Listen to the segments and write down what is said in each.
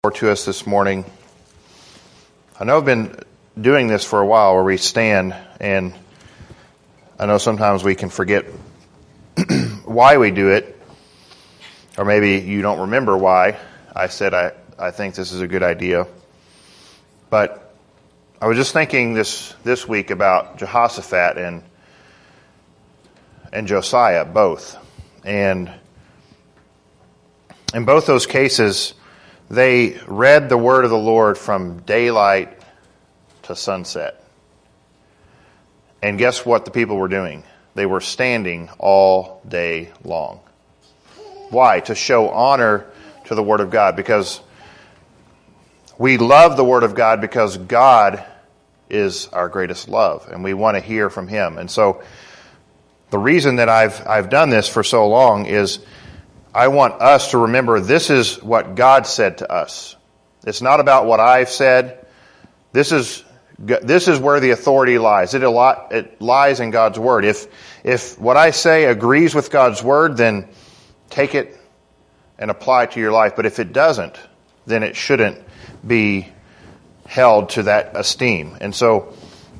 to us this morning. I know I've been doing this for a while where we stand, and I know sometimes we can forget why we do it, or maybe you don't remember why I said I, I think this is a good idea. But I was just thinking this, this week about Jehoshaphat and, and Josiah, both. And in both those cases, they read the word of the Lord from daylight to sunset. And guess what the people were doing? They were standing all day long. Why? To show honor to the Word of God. Because we love the Word of God because God is our greatest love and we want to hear from Him. And so the reason that I've, I've done this for so long is I want us to remember this is what God said to us. It's not about what I've said. This is this is where the authority lies. It, it lies in God's word. If if what I say agrees with God's word, then take it and apply it to your life. But if it doesn't, then it shouldn't be held to that esteem. And so,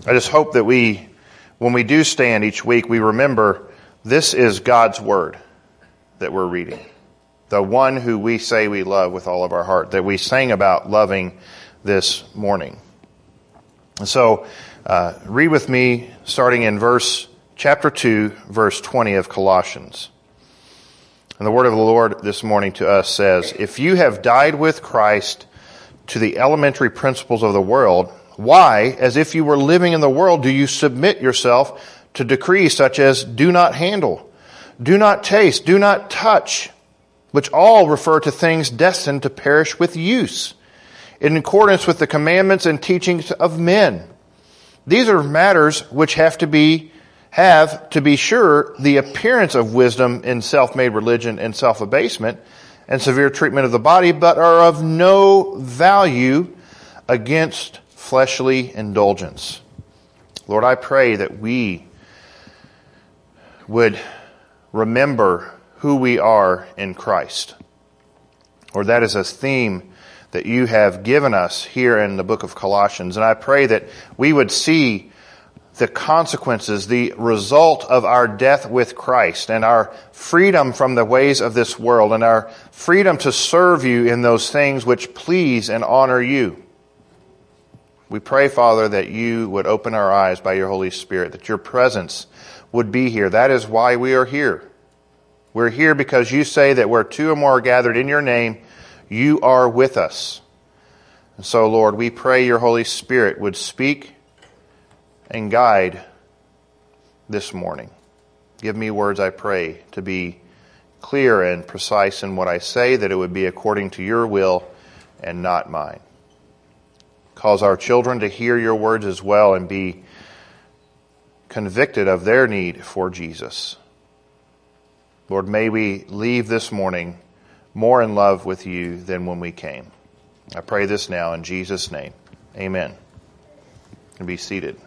I just hope that we, when we do stand each week, we remember this is God's word that we're reading. The one who we say we love with all of our heart, that we sang about loving this morning. And so, uh, read with me starting in verse, chapter 2, verse 20 of Colossians. And the word of the Lord this morning to us says, If you have died with Christ to the elementary principles of the world, why, as if you were living in the world, do you submit yourself to decrees such as do not handle, do not taste, do not touch, which all refer to things destined to perish with use, in accordance with the commandments and teachings of men. These are matters which have to be, have, to be sure, the appearance of wisdom in self-made religion and self-abasement and severe treatment of the body, but are of no value against fleshly indulgence. Lord, I pray that we would remember who we are in Christ. Or that is a theme that you have given us here in the book of Colossians. And I pray that we would see the consequences, the result of our death with Christ and our freedom from the ways of this world and our freedom to serve you in those things which please and honor you. We pray, Father, that you would open our eyes by your Holy Spirit, that your presence would be here. That is why we are here. We're here because you say that where two or more are gathered in your name, you are with us. And so, Lord, we pray your Holy Spirit would speak and guide this morning. Give me words, I pray, to be clear and precise in what I say, that it would be according to your will and not mine. Cause our children to hear your words as well and be convicted of their need for Jesus. Lord, may we leave this morning more in love with you than when we came. I pray this now in Jesus' name. Amen. And be seated.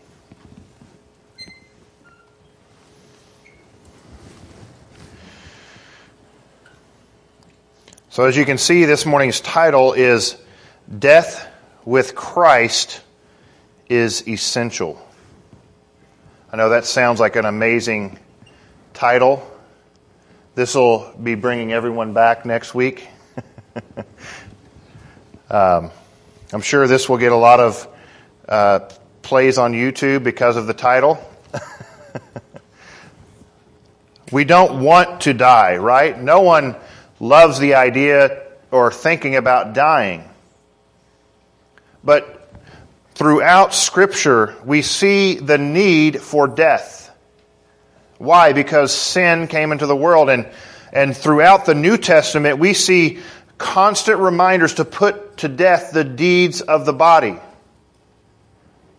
So, as you can see, this morning's title is Death with Christ is Essential. I know that sounds like an amazing title. This will be bringing everyone back next week. um, I'm sure this will get a lot of uh, plays on YouTube because of the title. we don't want to die, right? No one loves the idea or thinking about dying. But throughout Scripture, we see the need for death. Why? Because sin came into the world, and, and throughout the New Testament, we see constant reminders to put to death the deeds of the body.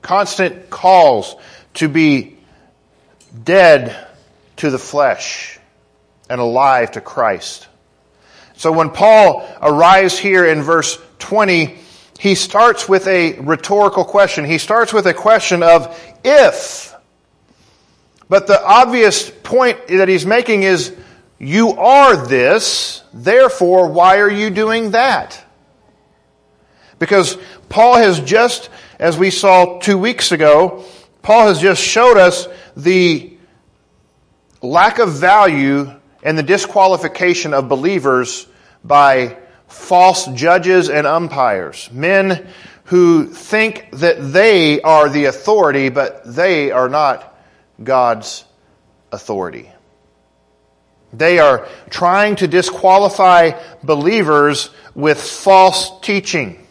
Constant calls to be dead to the flesh and alive to Christ. So when Paul arrives here in verse 20, he starts with a rhetorical question. He starts with a question of if. But the obvious point that he's making is, you are this, therefore, why are you doing that? Because Paul has just, as we saw two weeks ago, Paul has just showed us the lack of value and the disqualification of believers by false judges and umpires. Men who think that they are the authority, but they are not God's authority. They are trying to disqualify believers with false teaching,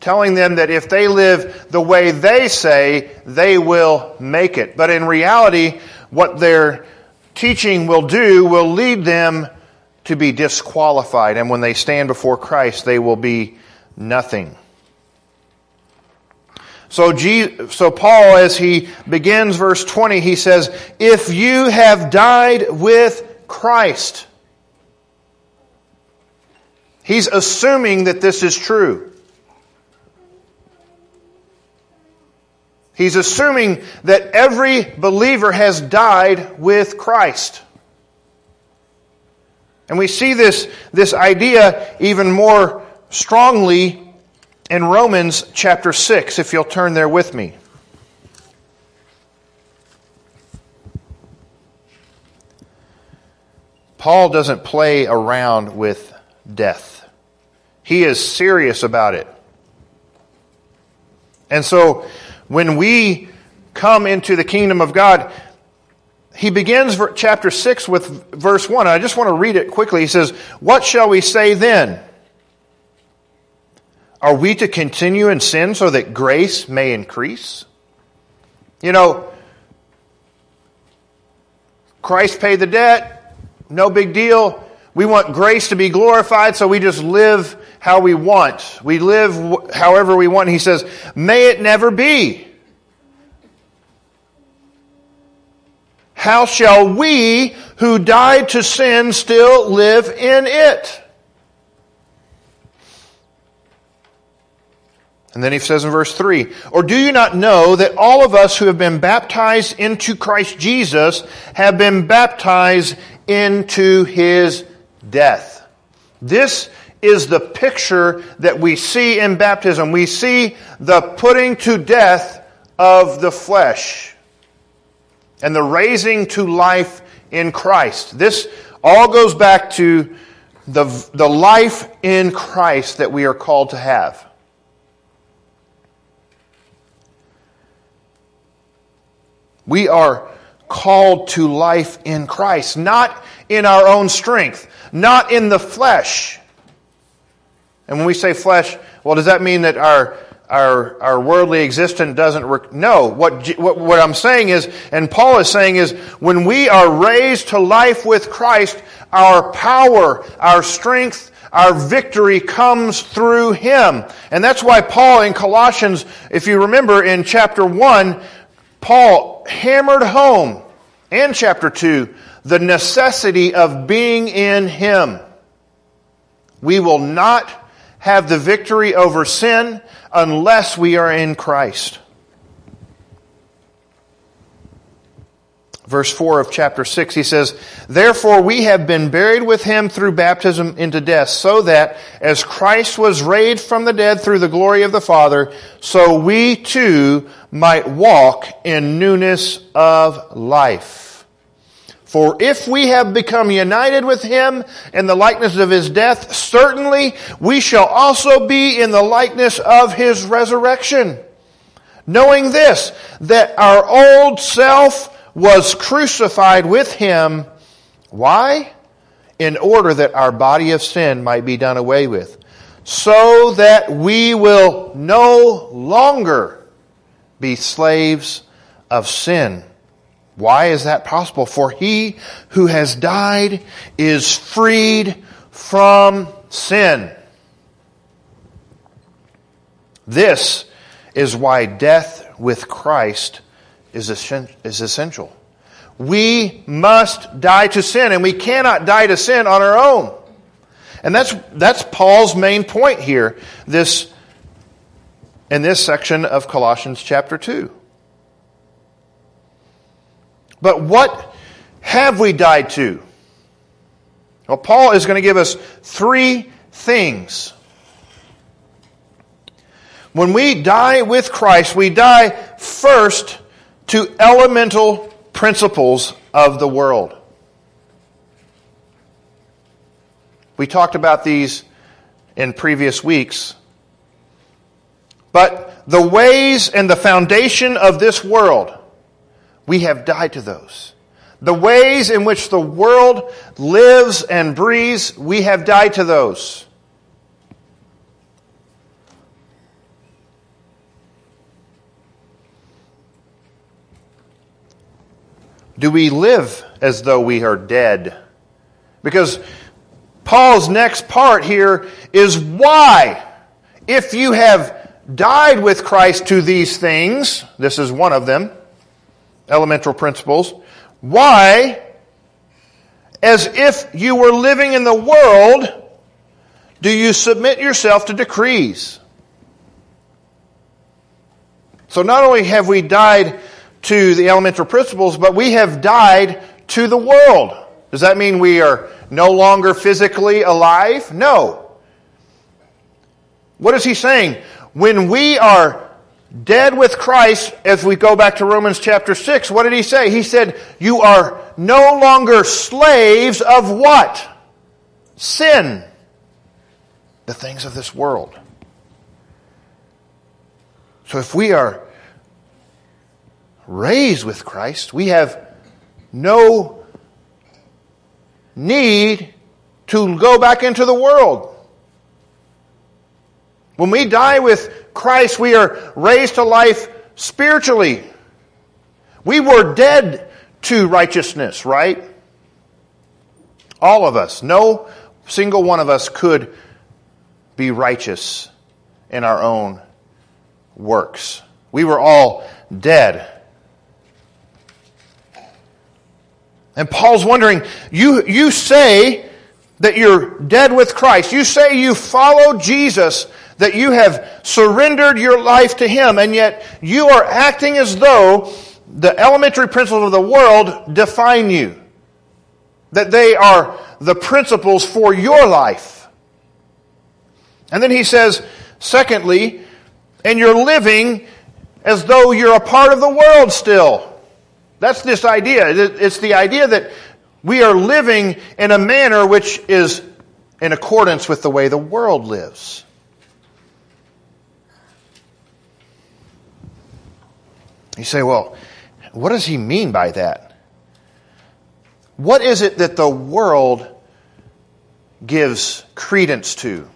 telling them that if they live the way they say, they will make it. But in reality, what their teaching will do will lead them to be disqualified. And when they stand before Christ, they will be nothing. So, so Paul, as he begins verse 20, he says, If you have died with Christ, he's assuming that this is true. He's assuming that every believer has died with Christ. And we see this, this idea even more strongly in Romans chapter 6, if you'll turn there with me. Paul doesn't play around with death. He is serious about it. And so when we come into the kingdom of God, he begins chapter 6 with verse 1. I just want to read it quickly. He says, What shall we say then? Are we to continue in sin so that grace may increase? You know, Christ paid the debt, no big deal. We want grace to be glorified, so we just live how we want. We live however we want. He says, May it never be. How shall we who died to sin still live in it? And then he says in verse 3 Or do you not know that all of us who have been baptized into Christ Jesus have been baptized into his death? This is the picture that we see in baptism. We see the putting to death of the flesh and the raising to life in Christ. This all goes back to the, the life in Christ that we are called to have. We are called to life in Christ, not in our own strength, not in the flesh. And when we say flesh, well, does that mean that our our, our worldly existence doesn't work? No. What, what, what I'm saying is, and Paul is saying is, when we are raised to life with Christ, our power, our strength, our victory comes through Him. And that's why Paul in Colossians, if you remember in chapter 1, Paul hammered home in chapter 2 the necessity of being in Him. We will not have the victory over sin unless we are in Christ. Verse 4 of chapter 6, he says, Therefore we have been buried with him through baptism into death, so that as Christ was raised from the dead through the glory of the Father, so we too might walk in newness of life. For if we have become united with him in the likeness of his death, certainly we shall also be in the likeness of his resurrection. Knowing this, that our old self was crucified with him. Why? In order that our body of sin might be done away with, so that we will no longer be slaves of sin. Why is that possible? For he who has died is freed from sin. This is why death with Christ is essential. We must die to sin, and we cannot die to sin on our own. And that's, that's Paul's main point here. This in this section of Colossians chapter 2. But what have we died to? Well, Paul is going to give us three things. When we die with Christ, we die first to elemental principles of the world. We talked about these in previous weeks. But the ways and the foundation of this world, we have died to those. The ways in which the world lives and breathes, we have died to those. Do we live as though we are dead? Because Paul's next part here is why, if you have died with Christ to these things, this is one of them, elemental principles, why, as if you were living in the world, do you submit yourself to decrees? So not only have we died to the elemental principles, but we have died to the world. Does that mean we are no longer physically alive? No. What is he saying? When we are dead with Christ, as we go back to Romans chapter 6, what did he say? He said, You are no longer slaves of what? Sin. The things of this world. So if we are raised with Christ, we have no need to go back into the world. When we die with Christ, we are raised to life spiritually. We were dead to righteousness, right? All of us. No single one of us could be righteous in our own works. We were all dead. And Paul's wondering, you, you say that you're dead with Christ. You say you follow Jesus, that you have surrendered your life to Him, and yet you are acting as though the elementary principles of the world define you. That they are the principles for your life. And then he says, secondly, and you're living as though you're a part of the world still. That's this idea. It's the idea that we are living in a manner which is in accordance with the way the world lives. You say, well, what does he mean by that? What is it that the world gives credence to?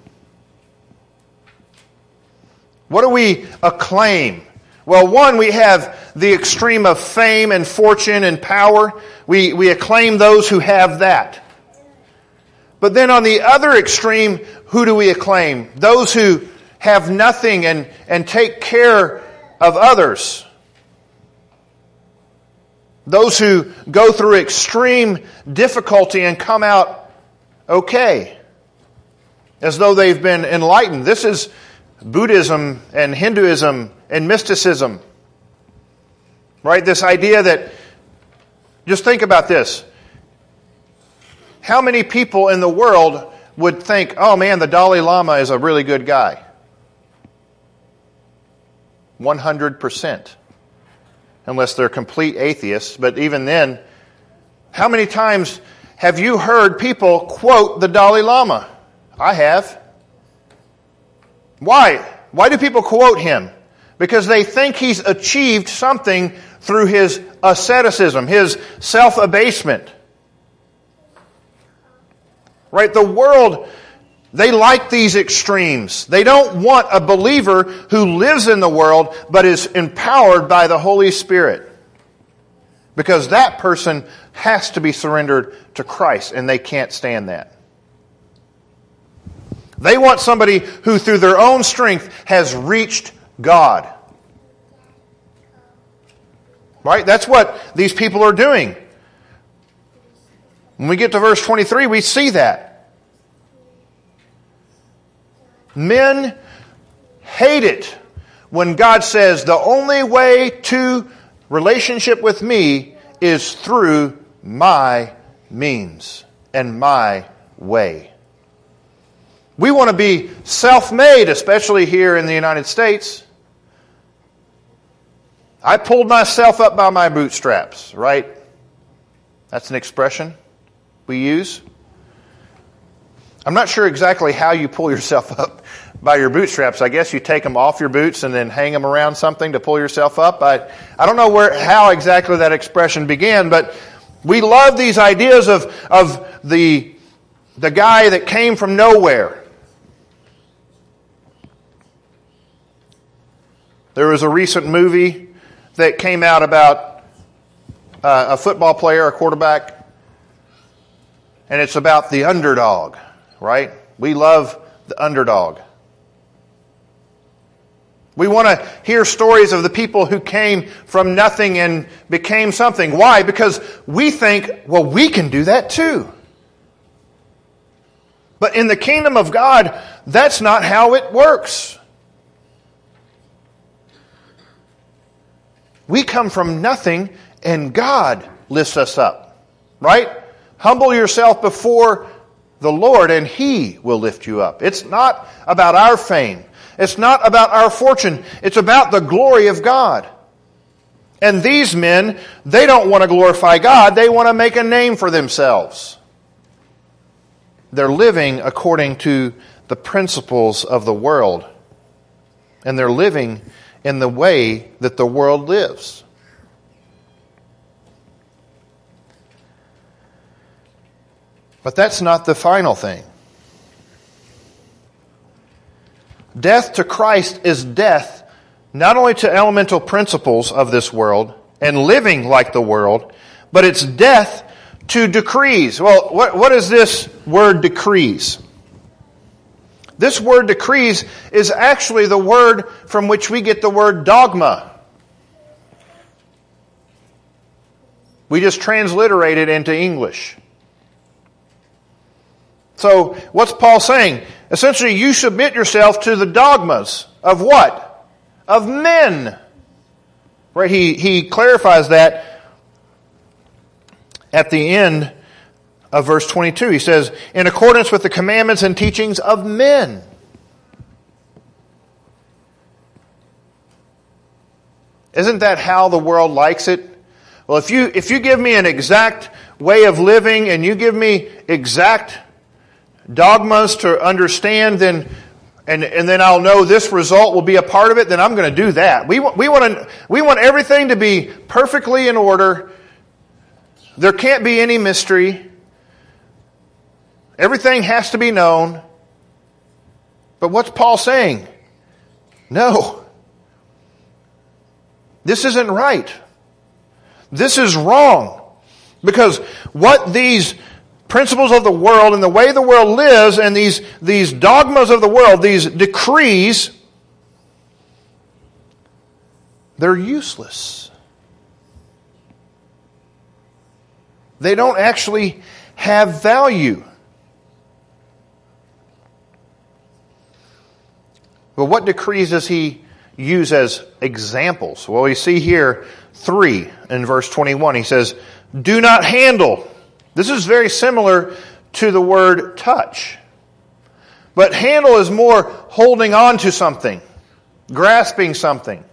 What do we acclaim? Well, one, we have the extreme of fame and fortune and power. We, we acclaim those who have that. But then on the other extreme, who do we acclaim? Those who have nothing and, and take care of others. Those who go through extreme difficulty and come out okay. As though they've been enlightened. This is Buddhism and Hinduism and mysticism. Right? This idea that, just think about this. How many people in the world would think, oh man, the Dalai Lama is a really good guy? 100%. Unless they're complete atheists. But even then, how many times have you heard people quote the Dalai Lama? I have. Why? Why do people quote him? Because they think he's achieved something through his asceticism, his self abasement. Right? The world, they like these extremes. They don't want a believer who lives in the world but is empowered by the Holy Spirit. Because that person has to be surrendered to Christ, and they can't stand that. They want somebody who, through their own strength, has reached God. Right? That's what these people are doing. When we get to verse 23, we see that. Men hate it when God says the only way to relationship with me is through my means and my way. We want to be self made, especially here in the United States. I pulled myself up by my bootstraps, right? That's an expression we use. I'm not sure exactly how you pull yourself up by your bootstraps. I guess you take them off your boots and then hang them around something to pull yourself up. I, I don't know where, how exactly that expression began, but we love these ideas of, of the, the guy that came from nowhere. There was a recent movie that came out about uh, a football player, a quarterback, and it's about the underdog, right? We love the underdog. We want to hear stories of the people who came from nothing and became something. Why? Because we think, well, we can do that too. But in the kingdom of God, that's not how it works. We come from nothing and God lifts us up. Right? Humble yourself before the Lord and He will lift you up. It's not about our fame. It's not about our fortune. It's about the glory of God. And these men, they don't want to glorify God. They want to make a name for themselves. They're living according to the principles of the world. And they're living in the way that the world lives. But that's not the final thing. Death to Christ is death not only to elemental principles of this world and living like the world, but it's death to decrees. Well, what, what is this word decrees? This word decrees is actually the word from which we get the word dogma. We just transliterate it into English. So, what's Paul saying? Essentially, you submit yourself to the dogmas of what? Of men. Right? He, he clarifies that at the end of verse 22. He says, in accordance with the commandments and teachings of men. Isn't that how the world likes it? Well, if you, if you give me an exact way of living and you give me exact dogmas to understand, then, and, and then I'll know this result will be a part of it, then I'm going to do that. We, we, want to, we want everything to be perfectly in order. There can't be any mystery. Everything has to be known. But what's Paul saying? No. This isn't right. This is wrong. Because what these principles of the world and the way the world lives and these, these dogmas of the world, these decrees, they're useless. They don't actually have value. But what decrees does he use as examples? Well, we see here three in verse 21. He says, Do not handle. This is very similar to the word touch. But handle is more holding on to something, grasping something.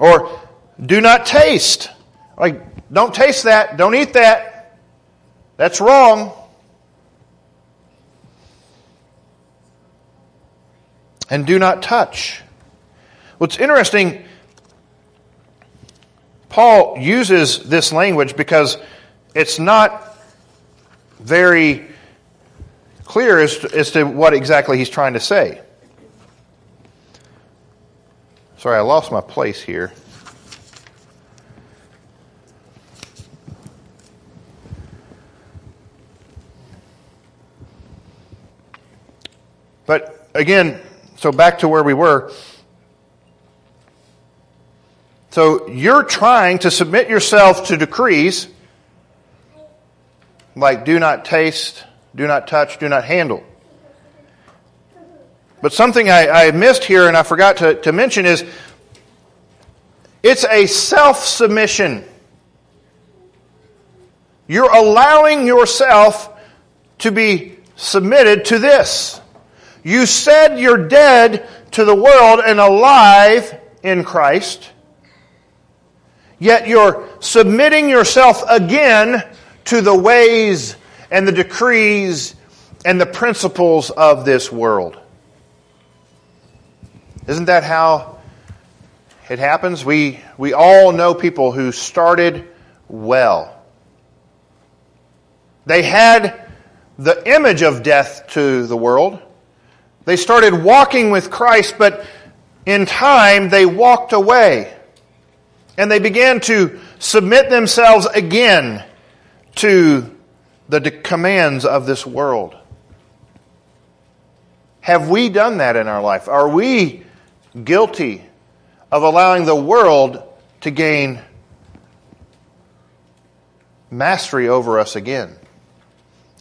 Or do not taste. Like, don't taste that, don't eat that. That's wrong. and do not touch. What's interesting, Paul uses this language because it's not very clear as to, as to what exactly he's trying to say. Sorry, I lost my place here. But again, so back to where we were. So you're trying to submit yourself to decrees like do not taste, do not touch, do not handle. But something I, I missed here and I forgot to, to mention is it's a self submission. You're allowing yourself to be submitted to this. You said you're dead to the world and alive in Christ, yet you're submitting yourself again to the ways and the decrees and the principles of this world. Isn't that how it happens? We, we all know people who started well. They had the image of death to the world. They started walking with Christ, but in time they walked away. And they began to submit themselves again to the commands of this world. Have we done that in our life? Are we guilty of allowing the world to gain mastery over us again?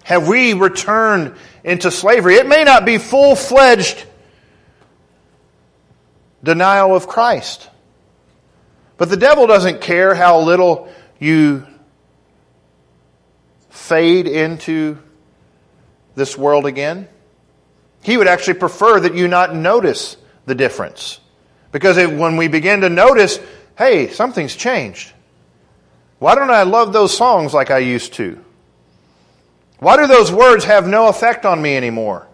Have we returned into slavery? It may not be full fledged denial of Christ. But the devil doesn't care how little you fade into this world again. He would actually prefer that you not notice the difference. Because it, when we begin to notice, hey, something's changed. Why don't I love those songs like I used to? Why do those words have no effect on me anymore?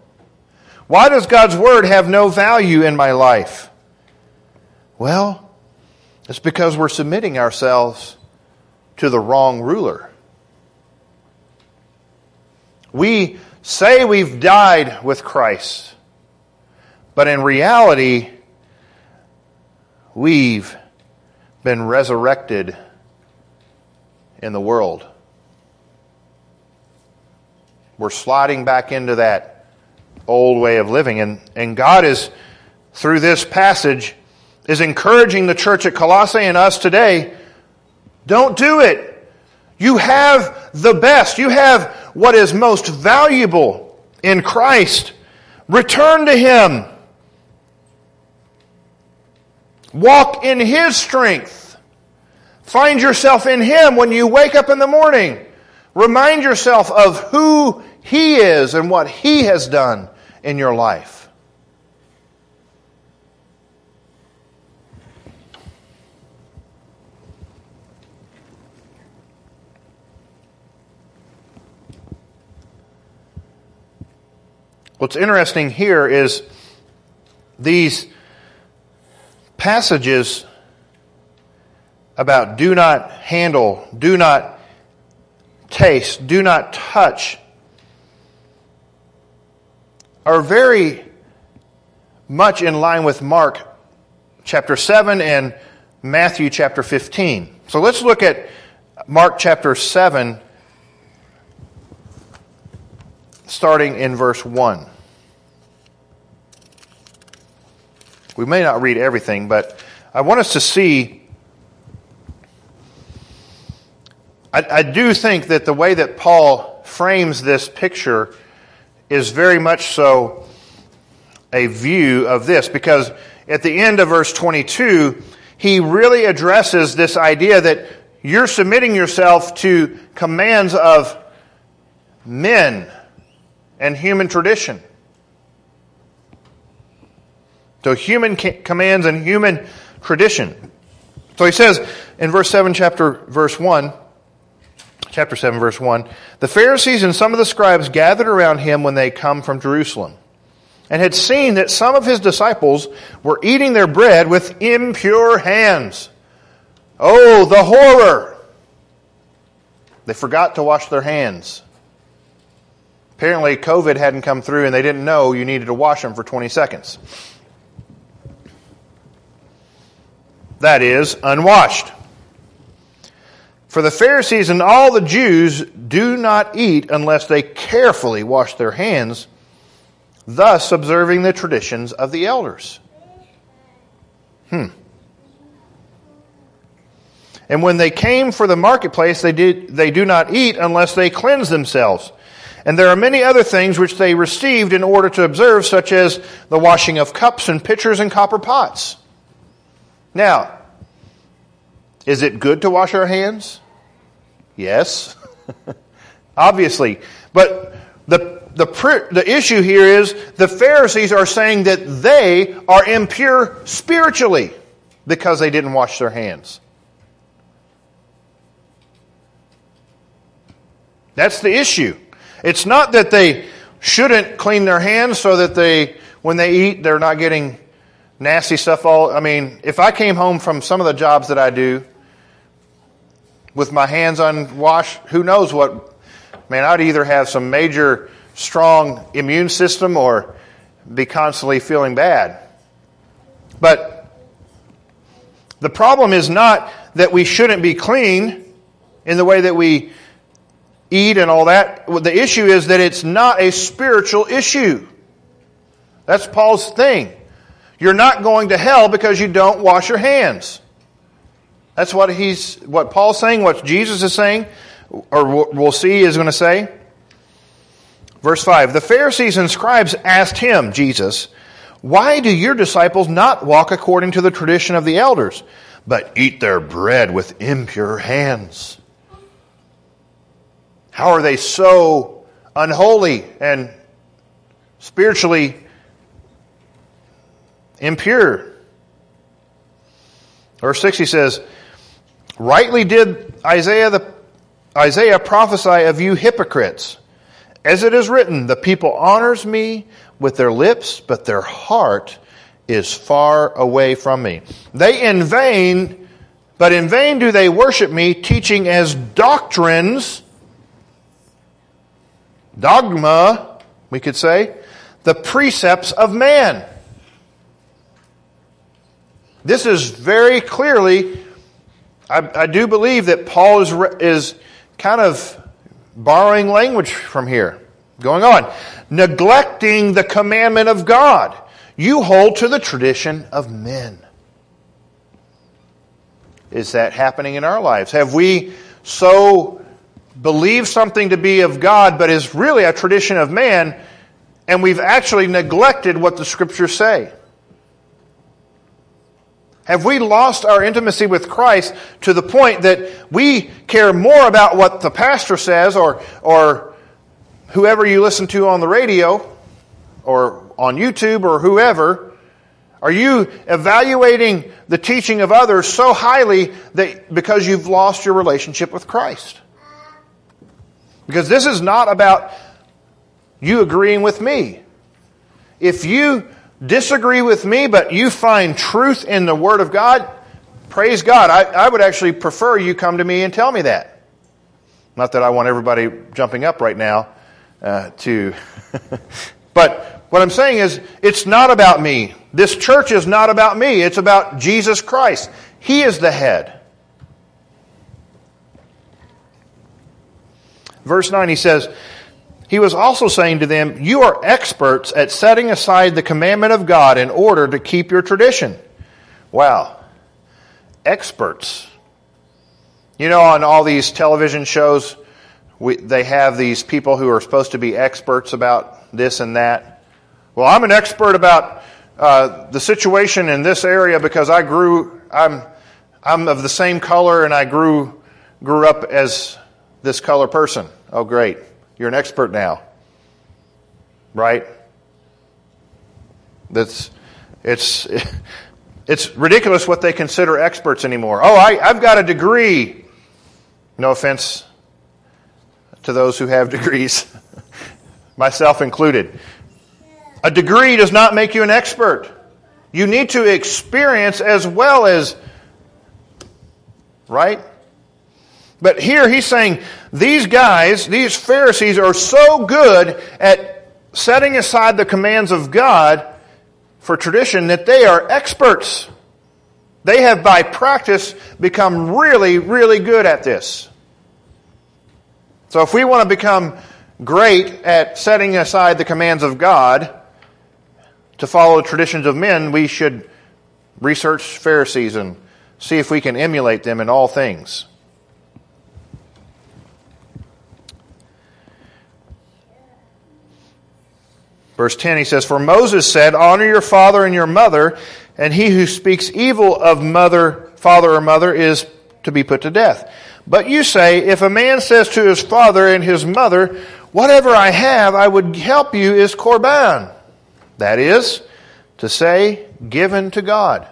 Why does God's word have no value in my life? Well, it's because we're submitting ourselves to the wrong ruler. We say we've died with Christ, but in reality, we've been resurrected in the world. We're sliding back into that old way of living. And, and God is, through this passage, is encouraging the church at Colossae and us today don't do it. You have the best. You have what is most valuable in Christ. Return to Him. Walk in His strength. Find yourself in Him when you wake up in the morning. Remind yourself of who He is and what He has done in your life. What's interesting here is these passages about do not handle, do not taste, do not touch are very much in line with Mark chapter 7 and Matthew chapter 15. So let's look at Mark chapter 7 starting in verse 1. We may not read everything, but I want us to see. I, I, do think that the way that Paul frames this picture is very much so a view of this, because at the end of verse 22, he really addresses this idea that you're submitting yourself to commands of men and human tradition. So human commands and human tradition. So he says in verse 7, chapter verse 1, chapter 7, verse 1, the Pharisees and some of the scribes gathered around him when they come from Jerusalem and had seen that some of his disciples were eating their bread with impure hands. Oh, the horror! They forgot to wash their hands. Apparently, COVID hadn't come through and they didn't know you needed to wash them for 20 seconds. That is, unwashed. For the Pharisees and all the Jews do not eat unless they carefully wash their hands, thus observing the traditions of the elders. Hmm. And when they came for the marketplace, they, did, they do not eat unless they cleanse themselves. And there are many other things which they received in order to observe, such as the washing of cups and pitchers and copper pots. Now, is it good to wash our hands? Yes. Obviously. But The, the, the issue here is the Pharisees are saying that they are impure spiritually because they didn't wash their hands. That's the issue. It's not that they shouldn't clean their hands so that they, when they eat, they're not getting nasty stuff all. I mean, if I came home from some of the jobs that I do with my hands unwashed, who knows what, man, I'd either have some major strong immune system or be constantly feeling bad. But the problem is not that we shouldn't be clean in the way that we eat and all that. The issue is that it's not a spiritual issue. That's Paul's thing. You're not going to hell because you don't wash your hands. That's what he's, what Paul's saying, what Jesus is saying, or we'll see is going to say. Verse 5 The Pharisees and scribes asked him, Jesus, Why do your disciples not walk according to the tradition of the elders, but eat their bread with impure hands? How are they so unholy and spiritually impure? Verse 6 he says, Rightly did Isaiah the Isaiah prophesy of you hypocrites. As it is written, the people honors me with their lips, but their heart is far away from me. They in vain, but in vain do they worship me, teaching as doctrines dogma, we could say, the precepts of man. This is very clearly, I, I do believe that Paul is, is kind of borrowing language from here. Going on. Neglecting the commandment of God. You hold to the tradition of men. Is that happening in our lives? Have we so believe something to be of God, but is really a tradition of man, and we've actually neglected what the scriptures say? Have we lost our intimacy with Christ to the point that we care more about what the pastor says or, or whoever you listen to on the radio or on YouTube or whoever? Are you evaluating the teaching of others so highly that because you've lost your relationship with Christ? Because this is not about you agreeing with me. If you disagree with me, but you find truth in the Word of God, praise God. I, I would actually prefer you come to me and tell me that. Not that I want everybody jumping up right now uh, to. but what I'm saying is, it's not about me. This church is not about me. It's about Jesus Christ. He is the head. Verse 9, he says, He was also saying to them, You are experts at setting aside the commandment of God in order to keep your tradition. Wow. Experts. You know, on all these television shows, we, they have these people who are supposed to be experts about this and that. Well, I'm an expert about uh, the situation in this area because I grew, I'm, I'm of the same color and I grew, grew up as this color person. Oh, great. You're an expert now. Right? That's, it's, it's ridiculous what they consider experts anymore. Oh, I, I've got a degree. No offense to those who have degrees, myself included. A degree does not make you an expert. You need to experience as well as, right? But here he's saying these guys, these Pharisees, are so good at setting aside the commands of God for tradition that they are experts. They have, by practice, become really, really good at this. So if we want to become great at setting aside the commands of God to follow the traditions of men, we should research Pharisees and see if we can emulate them in all things. Verse 10, he says, For Moses said, Honor your father and your mother, and he who speaks evil of mother, father or mother is to be put to death. But you say, If a man says to his father and his mother, Whatever I have, I would help you is korban. That is, to say, given to God.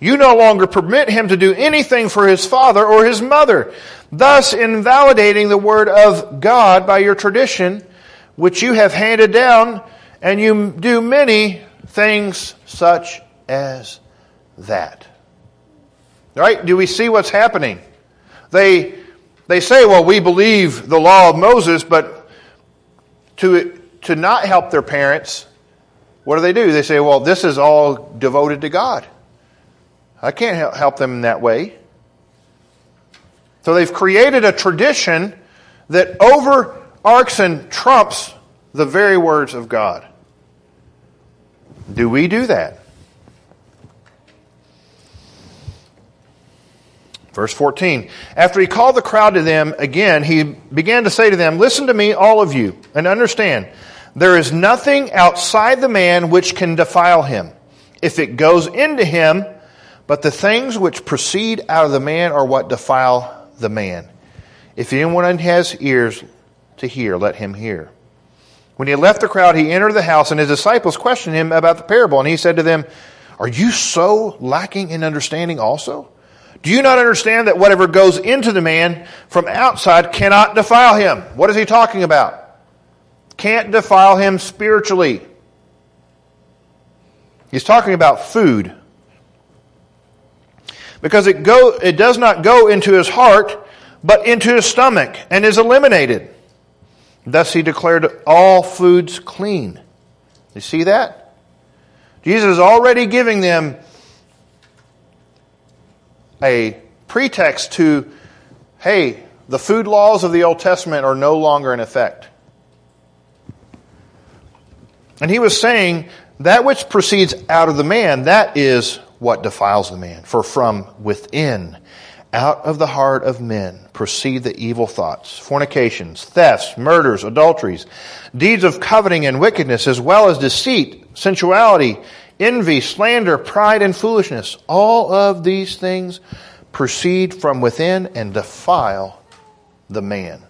You no longer permit him to do anything for his father or his mother, thus invalidating the word of God by your tradition, which you have handed down, and you do many things such as that. Right? Do we see what's happening? They, they say, well, we believe the law of Moses, but to, to not help their parents, what do they do? They say, well, this is all devoted to God. I can't help them in that way. So they've created a tradition that overarcs and trumps the very words of God. Do we do that? Verse 14. After he called the crowd to them again, he began to say to them, Listen to me, all of you, and understand. There is nothing outside the man which can defile him. If it goes into him, but the things which proceed out of the man are what defile the man. If anyone has ears to hear, let him hear. When he left the crowd, he entered the house, and his disciples questioned him about the parable. And he said to them, Are you so lacking in understanding also? Do you not understand that whatever goes into the man from outside cannot defile him? What is he talking about? Can't defile him spiritually. He's talking about food because it, go, it does not go into his heart, but into his stomach and is eliminated. Thus he declared all foods clean. You see that? Jesus is already giving them a pretext to, hey, the food laws of the Old Testament are no longer in effect. And he was saying that which proceeds out of the man, that is what defiles the man. For from within, out of the heart of men, proceed the evil thoughts, fornications, thefts, murders, adulteries, deeds of coveting and wickedness, as well as deceit, sensuality, envy, slander, pride, and foolishness. All of these things proceed from within and defile the man.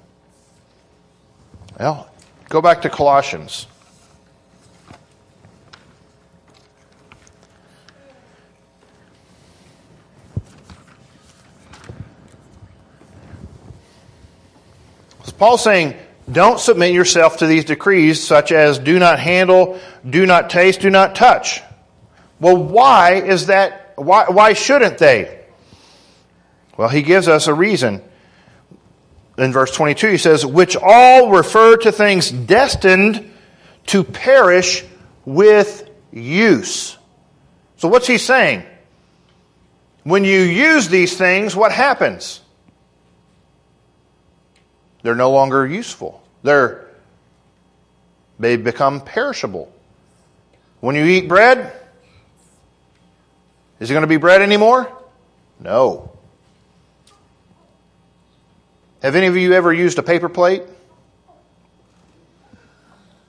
Well, go back to Colossians. Paul's saying, don't submit yourself to these decrees such as do not handle, do not taste, do not touch. Well, why is that? Why, why shouldn't they? Well, he gives us a reason. In verse 22, he says, which all refer to things destined to perish with use. So what's he saying? When you use these things, what happens? They're no longer useful. They're, they become perishable. When you eat bread, is it going to be bread anymore? No. Have any of you ever used a paper plate?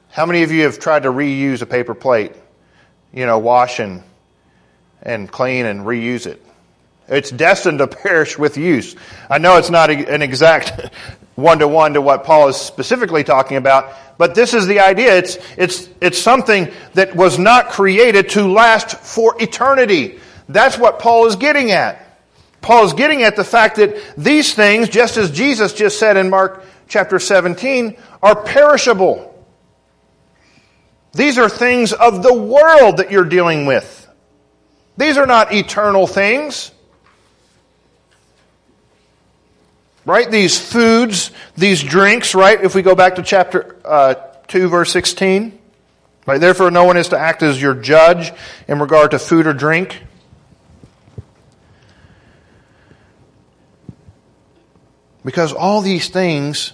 How many of you have tried to reuse a paper plate? You know, wash and, and clean and reuse it. It's destined to perish with use. I know it's not an exact one to one to what Paul is specifically talking about, but this is the idea. It's, it's, it's something that was not created to last for eternity. That's what Paul is getting at. Paul is getting at the fact that these things, just as Jesus just said in Mark chapter 17, are perishable. These are things of the world that you're dealing with. These are not eternal things. Right? These foods, these drinks, right? If we go back to chapter uh, 2, verse 16. Right? Therefore, no one is to act as your judge in regard to food or drink. Because all these things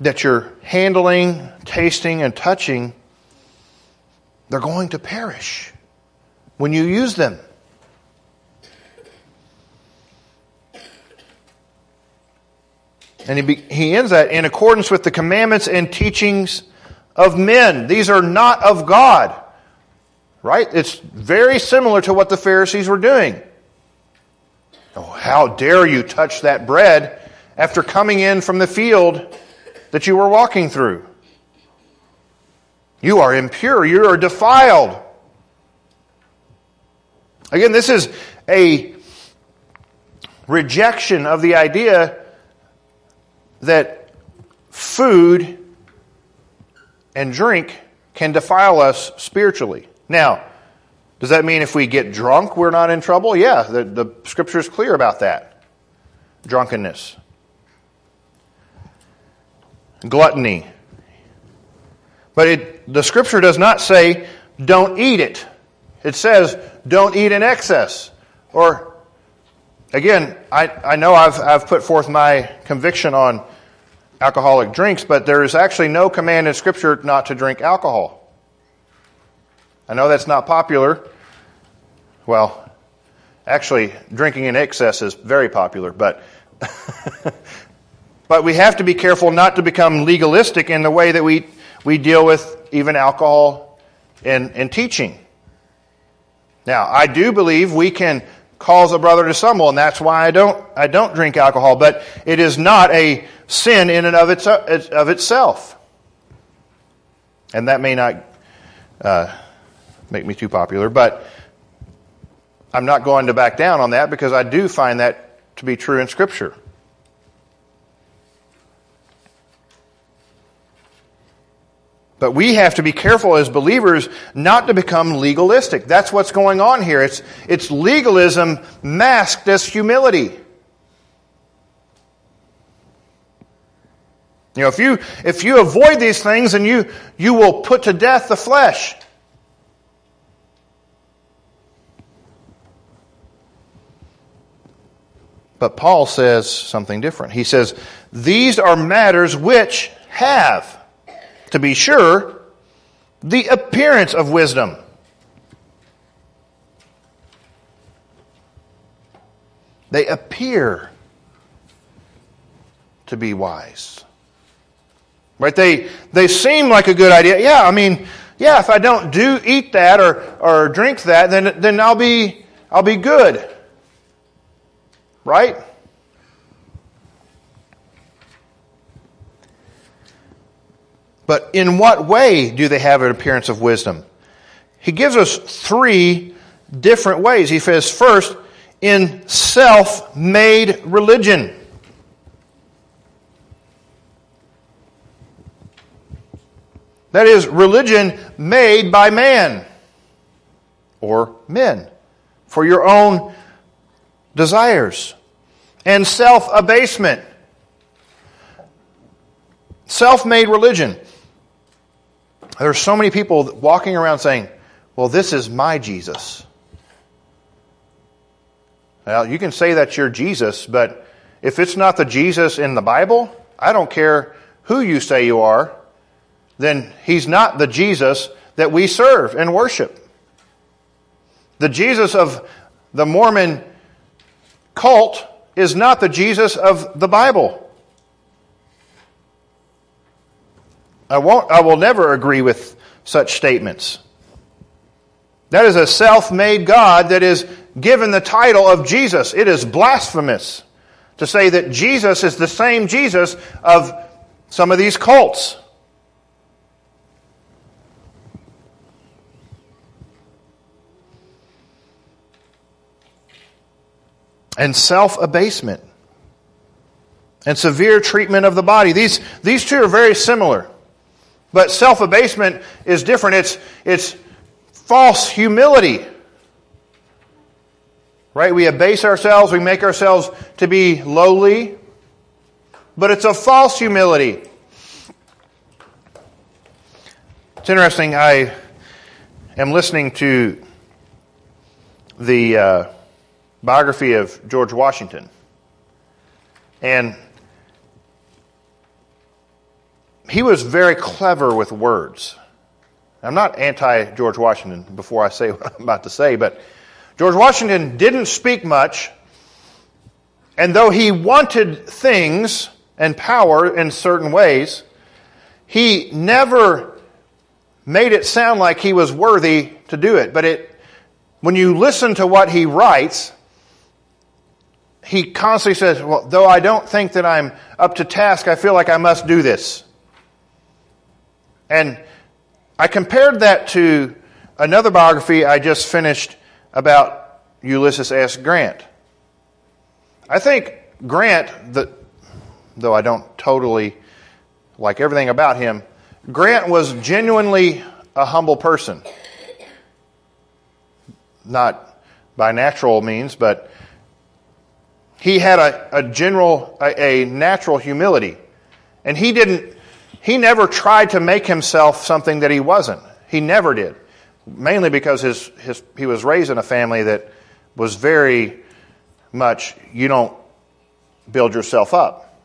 that you're handling, tasting, and touching, they're going to perish when you use them. And he, be, he ends that in accordance with the commandments and teachings of men. These are not of God. Right? It's very similar to what the Pharisees were doing. Oh, how dare you touch that bread after coming in from the field that you were walking through. You are impure. You are defiled. Again, this is a rejection of the idea that food and drink can defile us spiritually. Now, does that mean if we get drunk, we're not in trouble? Yeah, the, the scripture is clear about that. Drunkenness, gluttony. But it, the scripture does not say, don't eat it. It says, don't eat in excess. Or, again, I, I know I've, I've put forth my conviction on alcoholic drinks, but there is actually no command in Scripture not to drink alcohol. I know that's not popular. Well, actually, drinking in excess is very popular, but. but we have to be careful not to become legalistic in the way that we, we deal with even alcohol and, and teaching. Now, I do believe we can cause a brother to stumble, and that's why I don't, I don't drink alcohol, but it is not a sin in and of, its, of itself. And that may not uh, make me too popular, but I'm not going to back down on that because I do find that to be true in Scripture. But we have to be careful as believers not to become legalistic. That's what's going on here. It's, it's legalism masked as humility. You know, if you, if you avoid these things, and you, you will put to death the flesh. But Paul says something different. He says, These are matters which have to be sure, the appearance of wisdom. They appear to be wise. Right? They, they seem like a good idea. Yeah, I mean, yeah, if I don't do eat that or, or drink that, then, then I'll be, I'll be good. Right? But in what way do they have an appearance of wisdom? He gives us three different ways. He says, first, in self made religion. That is, religion made by man or men for your own desires. And self abasement. Self made religion. There are so many people walking around saying, Well, this is my Jesus. Well, you can say that's your Jesus, but if it's not the Jesus in the Bible, I don't care who you say you are, then he's not the Jesus that we serve and worship. The Jesus of the Mormon cult is not the Jesus of the Bible. I, won't, I will never agree with such statements. That is a self made God that is given the title of Jesus. It is blasphemous to say that Jesus is the same Jesus of some of these cults. And self abasement and severe treatment of the body. These, these two are very similar. But self abasement is different. It's, it's false humility. Right? We abase ourselves, we make ourselves to be lowly, but it's a false humility. It's interesting, I am listening to the uh, biography of George Washington. And he was very clever with words. I'm not anti George Washington before I say what I'm about to say, but George Washington didn't speak much, and though he wanted things and power in certain ways, he never made it sound like he was worthy to do it. But it, when you listen to what he writes, he constantly says, Well, though I don't think that I'm up to task, I feel like I must do this. And I compared that to another biography I just finished about Ulysses S. Grant. I think Grant, the, though I don't totally like everything about him, Grant was genuinely a humble person. Not by natural means, but he had a, a general, a, a natural humility. And he didn't, he never tried to make himself something that he wasn't. He never did. Mainly because his, his, he was raised in a family that was very much, you don't build yourself up.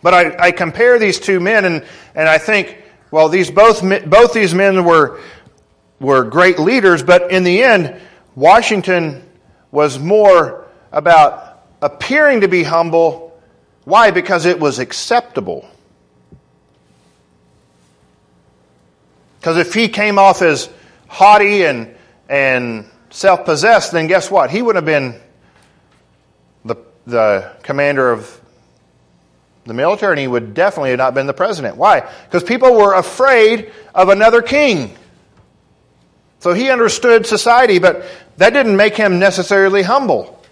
But I, I compare these two men and, and I think, well, these both, both these men were, were great leaders, but in the end, Washington was more about appearing to be humble. Why? Because it was acceptable. Because if he came off as haughty and, and self possessed, then guess what? He would have been the, the commander of the military, and he would definitely have not been the president. Why? Because people were afraid of another king. So he understood society, but that didn't make him necessarily humble.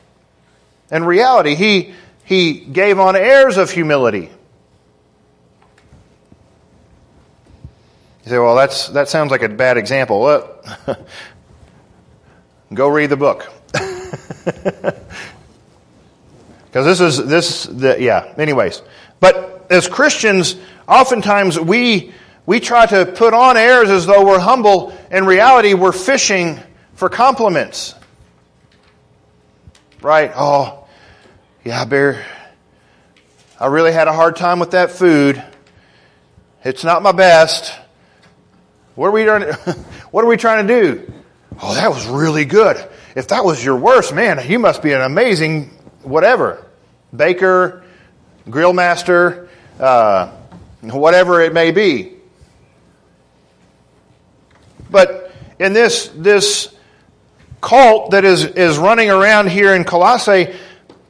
In reality, he, he gave on airs of humility. You say, well, that's, that sounds like a bad example. Well, go read the book. Because this is, this, the, yeah, anyways. But as Christians, oftentimes we, we try to put on airs as though we're humble. In reality, we're fishing for compliments. Right? Oh, yeah, Bear, I really had a hard time with that food. It's not my best. What are we trying to, what are we trying to do? Oh, that was really good. If that was your worst, man, you must be an amazing whatever. Baker, grill master, uh, whatever it may be. But in this, this cult that is, is running around here in Colossae,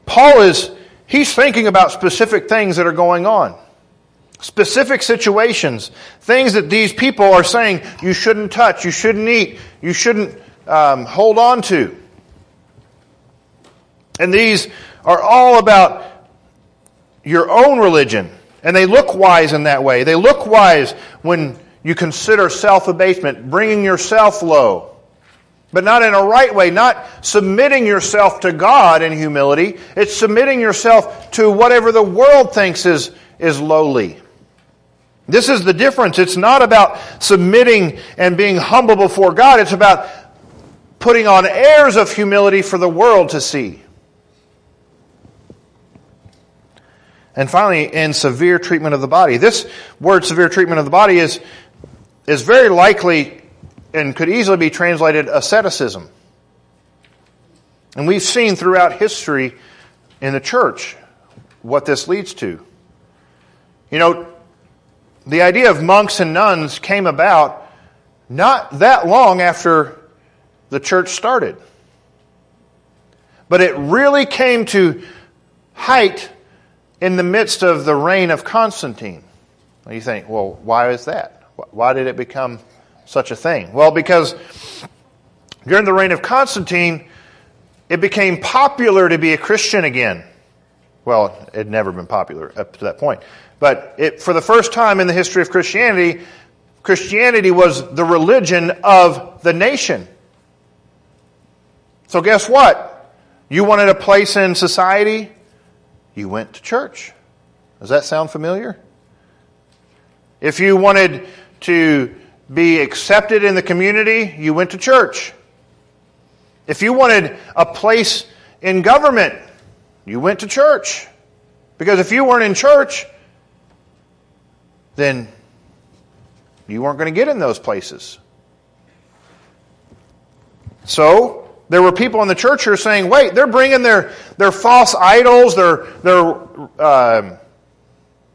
Paul is, he's thinking about specific things that are going on specific situations, things that these people are saying you shouldn't touch, you shouldn't eat, you shouldn't um, hold on to. And these are all about your own religion. And they look wise in that way. They look wise when you consider self abasement, bringing yourself low. But not in a right way, not submitting yourself to God in humility. It's submitting yourself to whatever the world thinks is, is lowly. This is the difference. It's not about submitting and being humble before God. It's about putting on airs of humility for the world to see. And finally, in severe treatment of the body. This word severe treatment of the body is, is very likely and could easily be translated asceticism. And we've seen throughout history in the church what this leads to. You know, the idea of monks and nuns came about not that long after the church started. But it really came to height in the midst of the reign of Constantine. You think, well, why is that? Why did it become such a thing? Well, because during the reign of Constantine, it became popular to be a Christian again. Well, it had never been popular up to that point. But it, for the first time in the history of Christianity, Christianity was the religion of the nation. So, guess what? You wanted a place in society, you went to church. Does that sound familiar? If you wanted to be accepted in the community, you went to church. If you wanted a place in government, you went to church. Because if you weren't in church, then you weren't going to get in those places. So, there were people in the church who are saying, wait, they're bringing their, their false idols, their, their uh,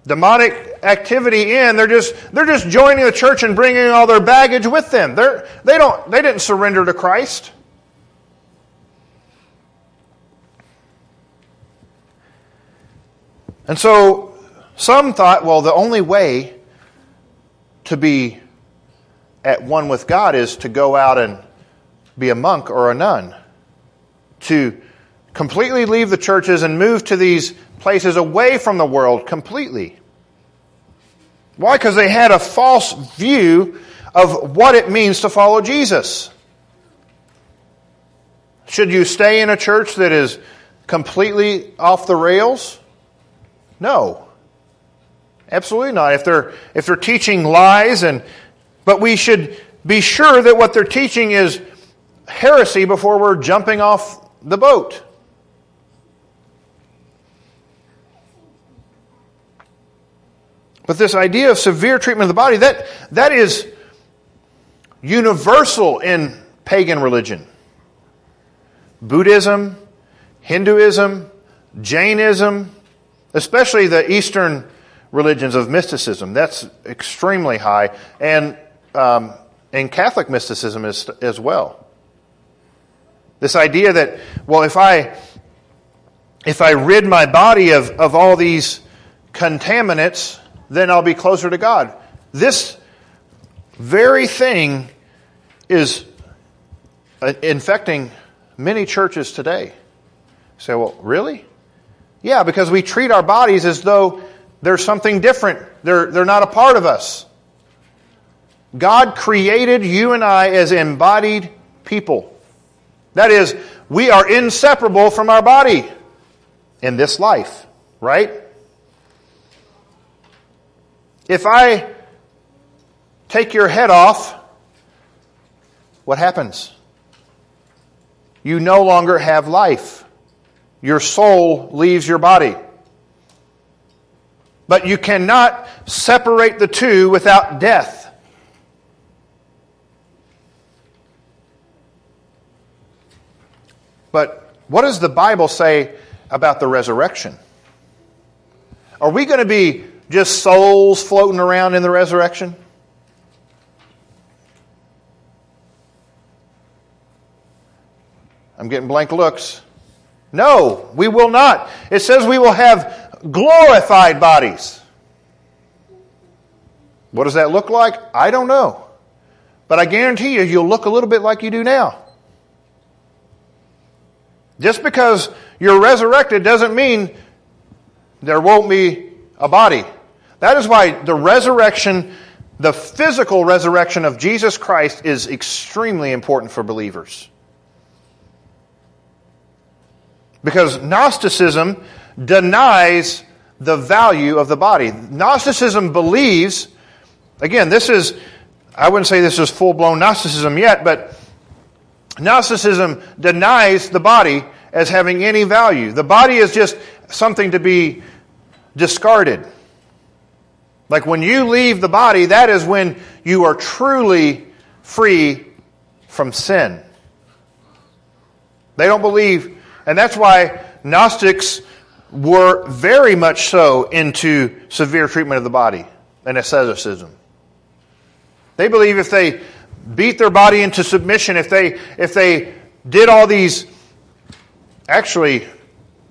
demonic activity in. They're just, they're just joining the church and bringing all their baggage with them. They're, they, don't, they didn't surrender to Christ. And so some thought, well, the only way to be at one with God is to go out and be a monk or a nun, to completely leave the churches and move to these places away from the world completely. Why? Because they had a false view of what it means to follow Jesus. Should you stay in a church that is completely off the rails? No. Absolutely not. If they're, if they're teaching lies and, but we should be sure that what they're teaching is heresy before we're jumping off the boat. But this idea of severe treatment of the body, that, that is universal in pagan religion. Buddhism, Hinduism, Jainism, especially the Eastern religions of mysticism. That's extremely high. And, um, and Catholic mysticism is, as well. This idea that, well, if I, if I rid my body of, of all these contaminants, then I'll be closer to God. This very thing is uh, infecting many churches today. You say, well, really? Yeah, because we treat our bodies as though they're something different. They're, they're not a part of us. God created you and I as embodied people. That is, we are inseparable from our body in this life, right? If I take your head off, what happens? You no longer have life. Your soul leaves your body. But you cannot separate the two without death. But what does the Bible say about the resurrection? Are we going to be just souls floating around in the resurrection? I'm getting blank looks. No, we will not. It says we will have glorified bodies. What does that look like? I don't know. But I guarantee you, you'll look a little bit like you do now. Just because you're resurrected doesn't mean there won't be a body. That is why the resurrection, the physical resurrection of Jesus Christ is extremely important for believers. Because Gnosticism denies the value of the body. Gnosticism believes, again, this is, I wouldn't say this is full blown Gnosticism yet, but Gnosticism denies the body as having any value. The body is just something to be discarded. Like when you leave the body, that is when you are truly free from sin. They don't believe, and that's why Gnostics were very much so into severe treatment of the body and asceticism. They believe if they beat their body into submission, if they, if they did all these actually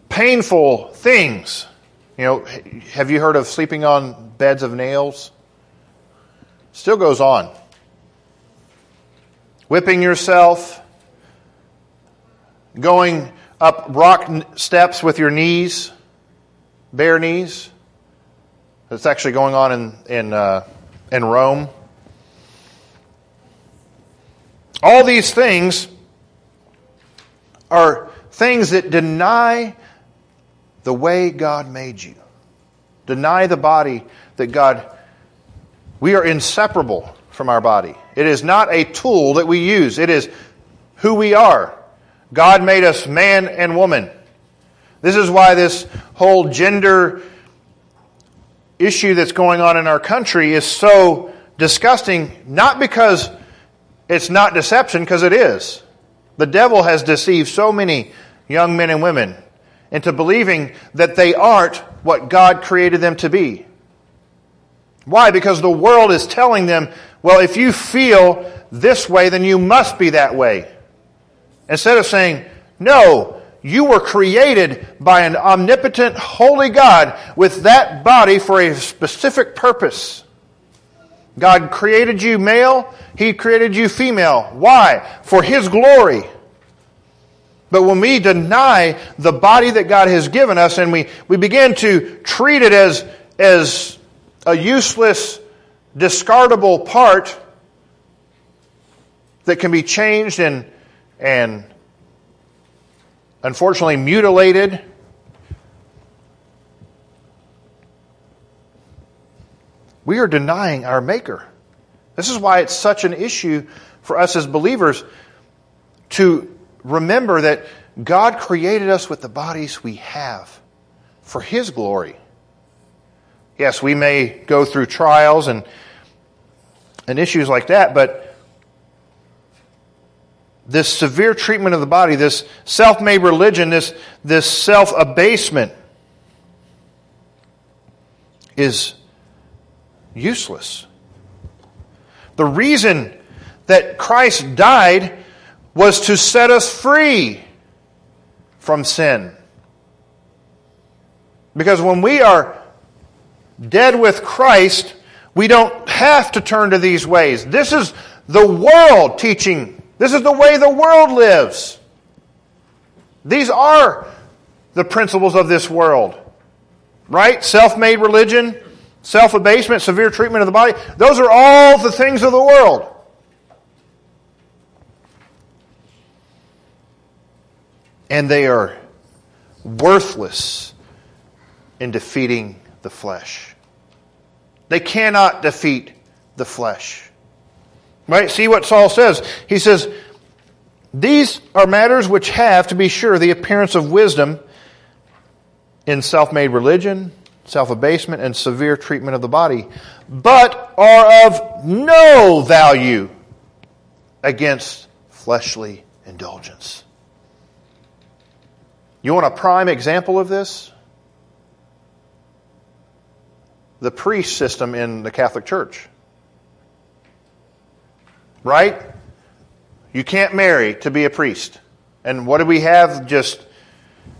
painful things, you know, have you heard of sleeping on beds of nails? Still goes on. Whipping yourself, going up rock steps with your knees, bare knees. That's actually going on in in uh, in Rome. All these things are things that deny the way God made you, deny the body that God. We are inseparable from our body. It is not a tool that we use. It is who we are. God made us man and woman. This is why this whole gender issue that's going on in our country is so disgusting, not because it's not deception, because it is. The devil has deceived so many young men and women into believing that they aren't what God created them to be. Why? Because the world is telling them, well, if you feel this way, then you must be that way. Instead of saying, no, You were created by an omnipotent, holy God with that body for a specific purpose. God created you male, He created you female. Why? For His glory. But when we deny the body that God has given us and we, we begin to treat it as, as a useless, discardable part that can be changed and, and unfortunately mutilated, we are denying our Maker. This is why it's such an issue for us as believers to remember that God created us with the bodies we have for His glory. Yes, we may go through trials and, and issues like that, but this severe treatment of the body, this self made religion, this, this self abasement is useless. The reason that Christ died was to set us free from sin. Because when we are dead with Christ, we don't have to turn to these ways. This is the world teaching. This is the way the world lives. These are the principles of this world. Right? Self made religion, self abasement, severe treatment of the body. Those are all the things of the world. and they are worthless in defeating the flesh. They cannot defeat the flesh. Right? See what Saul says. He says, These are matters which have, to be sure, the appearance of wisdom in self made religion, self abasement, and severe treatment of the body, but are of no value against fleshly indulgence. You want a prime example of this? The priest system in the Catholic Church. Right? You can't marry to be a priest. And what do we have just,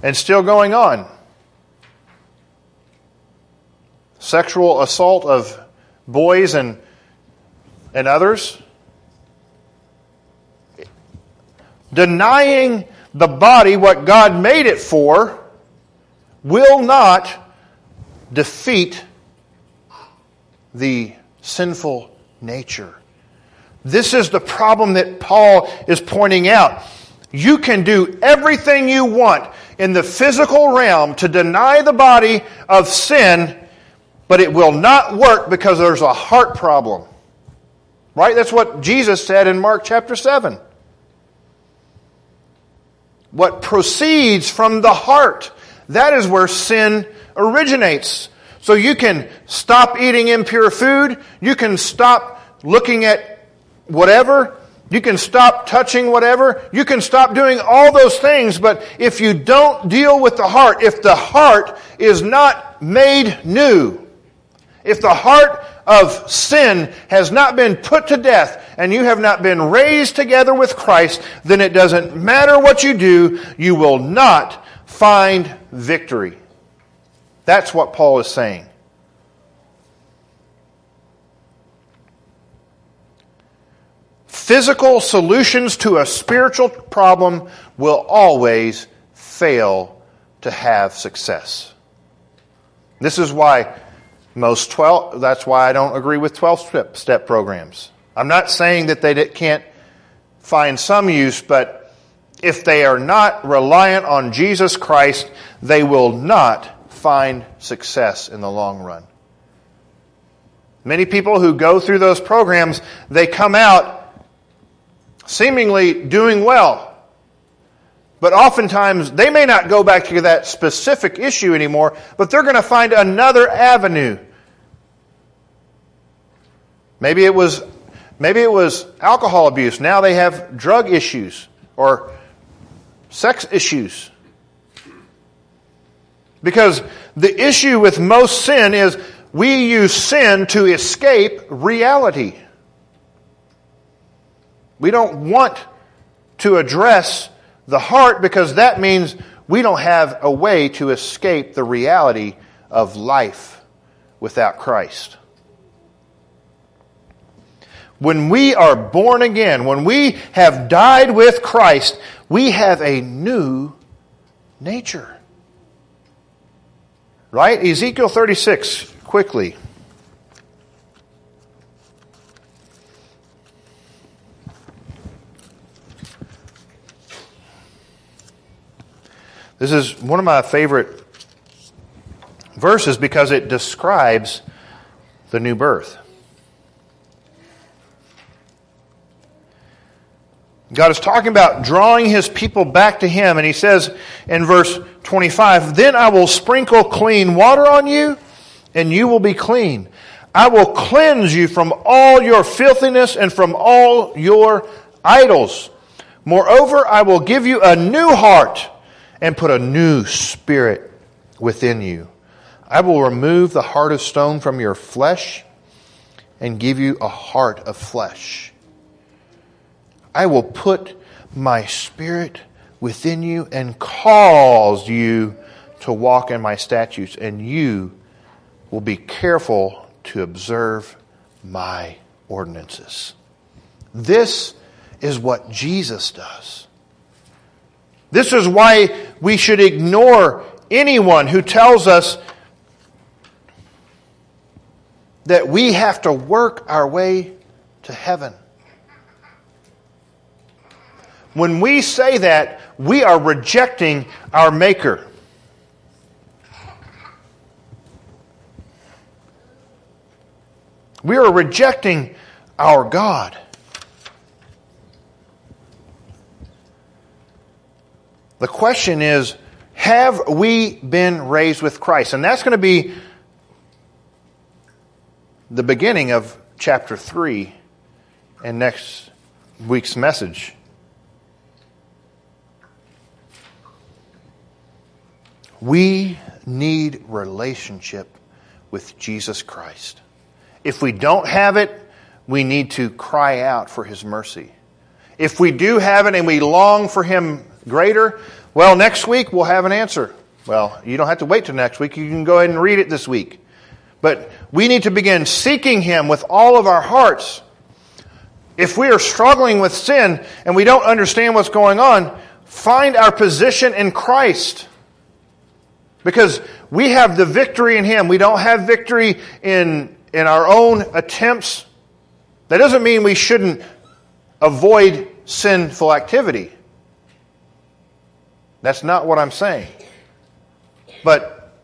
and still going on? Sexual assault of boys and, and others. Denying the body, what God made it for, will not defeat the sinful nature. This is the problem that Paul is pointing out. You can do everything you want in the physical realm to deny the body of sin, but it will not work because there's a heart problem. Right? That's what Jesus said in Mark chapter 7 what proceeds from the heart. That is where sin originates. So you can stop eating impure food. You can stop looking at whatever. You can stop touching whatever. You can stop doing all those things. But if you don't deal with the heart, if the heart is not made new, if the heart of sin has not been put to death and you have not been raised together with Christ, then it doesn't matter what you do, you will not find victory. That's what Paul is saying. Physical solutions to a spiritual problem will always fail to have success. This is why most 12, that's why I don't agree with 12 step, step programs. I'm not saying that they can't find some use, but if they are not reliant on Jesus Christ, they will not find success in the long run. Many people who go through those programs, they come out seemingly doing well. But oftentimes, they may not go back to that specific issue anymore, but they're going to find another avenue Maybe it was maybe it was alcohol abuse. Now they have drug issues or sex issues. Because the issue with most sin is we use sin to escape reality. We don't want to address the heart because that means we don't have a way to escape the reality of life without Christ. When we are born again, when we have died with Christ, we have a new nature. Right? Ezekiel 36, quickly. This is one of my favorite verses because it describes the new birth. God is talking about drawing his people back to him, and he says in verse 25, Then I will sprinkle clean water on you, and you will be clean. I will cleanse you from all your filthiness and from all your idols. Moreover, I will give you a new heart and put a new spirit within you. I will remove the heart of stone from your flesh and give you a heart of flesh. I will put my spirit within you and cause you to walk in my statutes, and you will be careful to observe my ordinances. This is what Jesus does. This is why we should ignore anyone who tells us that we have to work our way to heaven. When we say that, we are rejecting our Maker. We are rejecting our God. The question is have we been raised with Christ? And that's going to be the beginning of chapter 3 and next week's message. We need relationship with Jesus Christ. If we don't have it, we need to cry out for his mercy. If we do have it and we long for him greater, well, next week we'll have an answer. Well, you don't have to wait till next week. You can go ahead and read it this week. But we need to begin seeking him with all of our hearts. If we are struggling with sin and we don't understand what's going on, find our position in Christ. Because we have the victory in Him. We don't have victory in, in our own attempts. That doesn't mean we shouldn't avoid sinful activity. That's not what I'm saying. But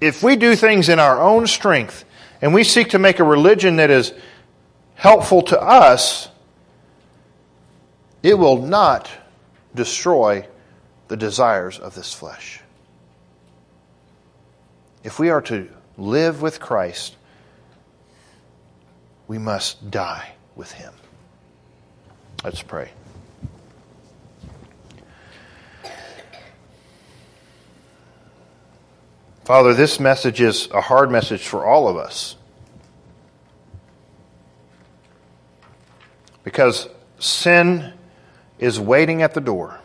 if we do things in our own strength and we seek to make a religion that is helpful to us, it will not destroy the desires of this flesh. If we are to live with Christ, we must die with him. Let's pray. Father, this message is a hard message for all of us. Because sin is waiting at the door,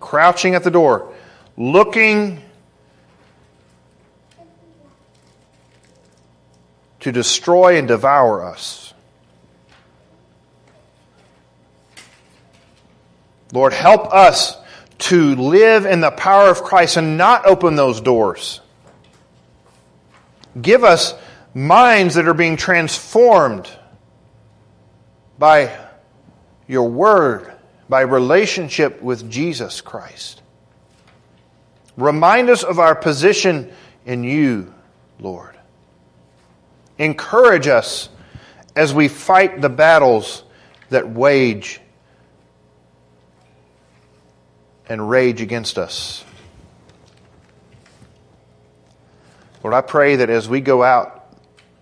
crouching at the door looking to destroy and devour us. Lord, help us to live in the power of Christ and not open those doors. Give us minds that are being transformed by your word, by relationship with Jesus Christ. Remind us of our position in you, Lord. Encourage us as we fight the battles that wage and rage against us. Lord, I pray that as we go out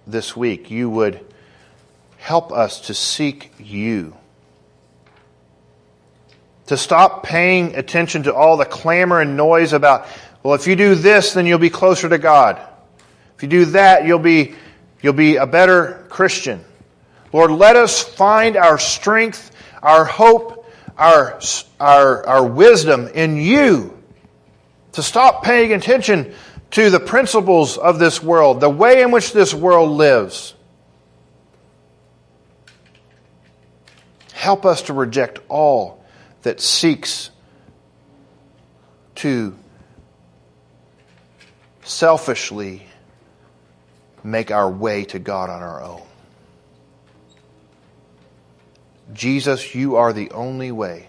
this week, you would help us to seek you to stop paying attention to all the clamor and noise about, well, if you do this, then you'll be closer to God. If you do that, you'll be, you'll be a better Christian. Lord, let us find our strength, our hope, our, our, our wisdom in you. To stop paying attention to the principles of this world, the way in which this world lives. Help us to reject all that seeks to selfishly make our way to God on our own. Jesus, you are the only way.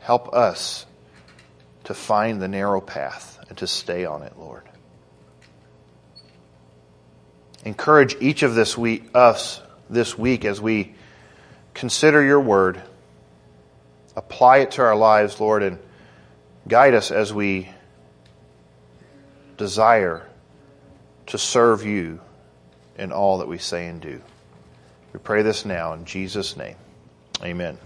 Help us to find the narrow path and to stay on it, Lord. Encourage each of this week, us this week as we consider your word, apply it to our lives, Lord, and guide us as we desire to serve you in all that we say and do. We pray this now in Jesus' name. Amen.